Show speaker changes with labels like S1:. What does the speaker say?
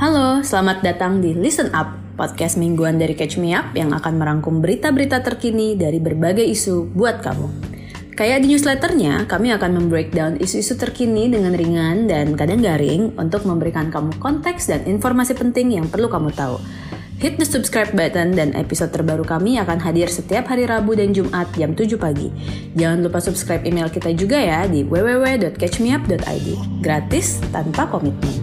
S1: Halo, selamat datang di Listen Up, podcast mingguan dari Catch Me Up yang akan merangkum berita-berita terkini dari berbagai isu buat kamu. Kayak di newsletternya, kami akan membreakdown isu-isu terkini dengan ringan dan kadang garing untuk memberikan kamu konteks dan informasi penting yang perlu kamu tahu. Hit the subscribe button dan episode terbaru kami akan hadir setiap hari Rabu dan Jumat jam 7 pagi. Jangan lupa subscribe email kita juga ya di www.catchmeup.id. Gratis tanpa komitmen.